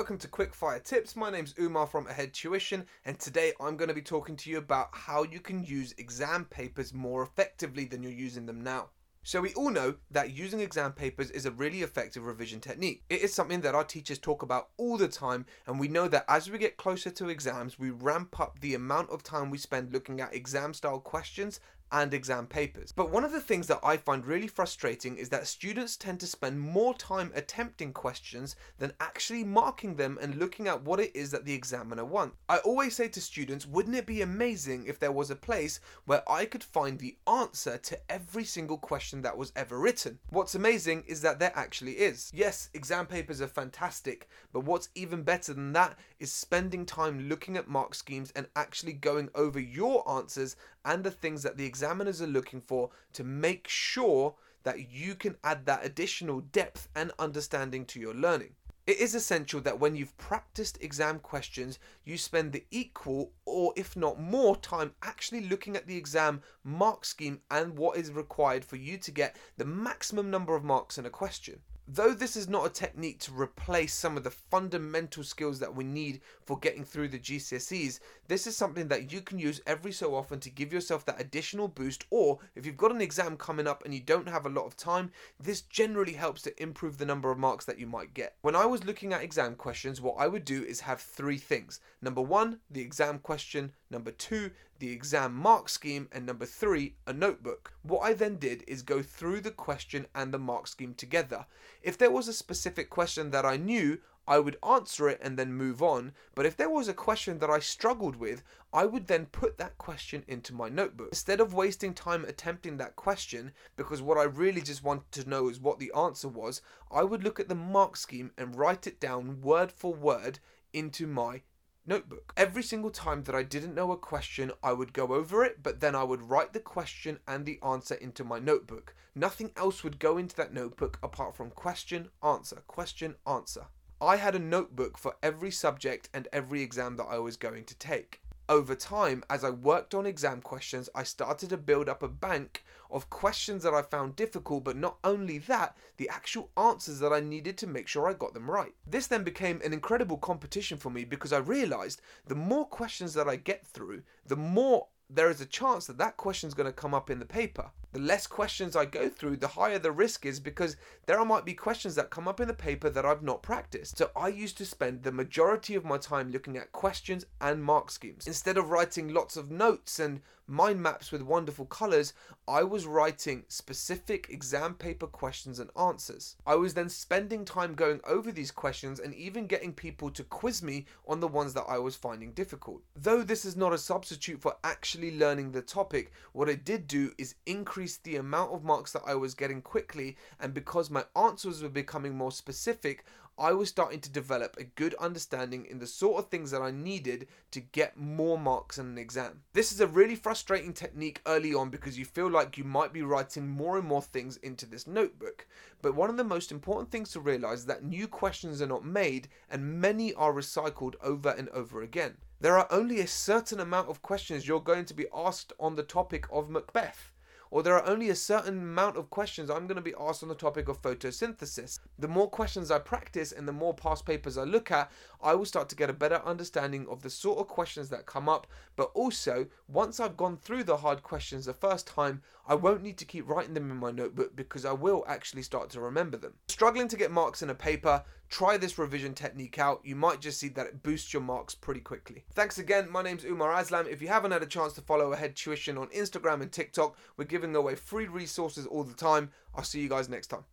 welcome to Quickfire Tips. My name's Umar from Ahead Tuition, and today I'm going to be talking to you about how you can use exam papers more effectively than you're using them now. So, we all know that using exam papers is a really effective revision technique. It is something that our teachers talk about all the time, and we know that as we get closer to exams, we ramp up the amount of time we spend looking at exam style questions and exam papers. But one of the things that I find really frustrating is that students tend to spend more time attempting questions than actually marking them and looking at what it is that the examiner wants. I always say to students, wouldn't it be amazing if there was a place where I could find the answer to every single question that was ever written? What's amazing is that there actually is. Yes, exam papers are fantastic, but what's even better than that is spending time looking at mark schemes and actually going over your answers and the things that the examiners are looking for to make sure that you can add that additional depth and understanding to your learning. It is essential that when you've practiced exam questions, you spend the equal or if not more time actually looking at the exam mark scheme and what is required for you to get the maximum number of marks in a question. Though this is not a technique to replace some of the fundamental skills that we need for getting through the GCSEs, this is something that you can use every so often to give yourself that additional boost. Or if you've got an exam coming up and you don't have a lot of time, this generally helps to improve the number of marks that you might get. When I was looking at exam questions, what I would do is have three things. Number one, the exam question. Number two, the exam mark scheme, and number three, a notebook. What I then did is go through the question and the mark scheme together. If there was a specific question that I knew, I would answer it and then move on. But if there was a question that I struggled with, I would then put that question into my notebook. Instead of wasting time attempting that question, because what I really just wanted to know is what the answer was, I would look at the mark scheme and write it down word for word into my notebook. Every single time that I didn't know a question, I would go over it, but then I would write the question and the answer into my notebook. Nothing else would go into that notebook apart from question, answer, question, answer. I had a notebook for every subject and every exam that I was going to take over time, as I worked on exam questions, I started to build up a bank of questions that I found difficult, but not only that, the actual answers that I needed to make sure I got them right. This then became an incredible competition for me because I realized the more questions that I get through, the more there is a chance that that question is going to come up in the paper the less questions I go through, the higher the risk is because there might be questions that come up in the paper that I've not practiced. So I used to spend the majority of my time looking at questions and mark schemes. Instead of writing lots of notes and mind maps with wonderful colors, I was writing specific exam paper questions and answers. I was then spending time going over these questions and even getting people to quiz me on the ones that I was finding difficult. Though this is not a substitute for actually learning the topic, what I did do is increase the amount of marks that I was getting quickly, and because my answers were becoming more specific, I was starting to develop a good understanding in the sort of things that I needed to get more marks in an exam. This is a really frustrating technique early on because you feel like you might be writing more and more things into this notebook. But one of the most important things to realize is that new questions are not made and many are recycled over and over again. There are only a certain amount of questions you're going to be asked on the topic of Macbeth or there are only a certain amount of questions I'm going to be asked on the topic of photosynthesis. The more questions I practice and the more past papers I look at, I will start to get a better understanding of the sort of questions that come up. But also, once I've gone through the hard questions the first time, I won't need to keep writing them in my notebook because I will actually start to remember them. Struggling to get marks in a paper, try this revision technique out. You might just see that it boosts your marks pretty quickly. Thanks again. My name's Umar Aslam. If you haven't had a chance to follow Ahead Tuition on Instagram and TikTok, we're giving away free resources all the time. I'll see you guys next time.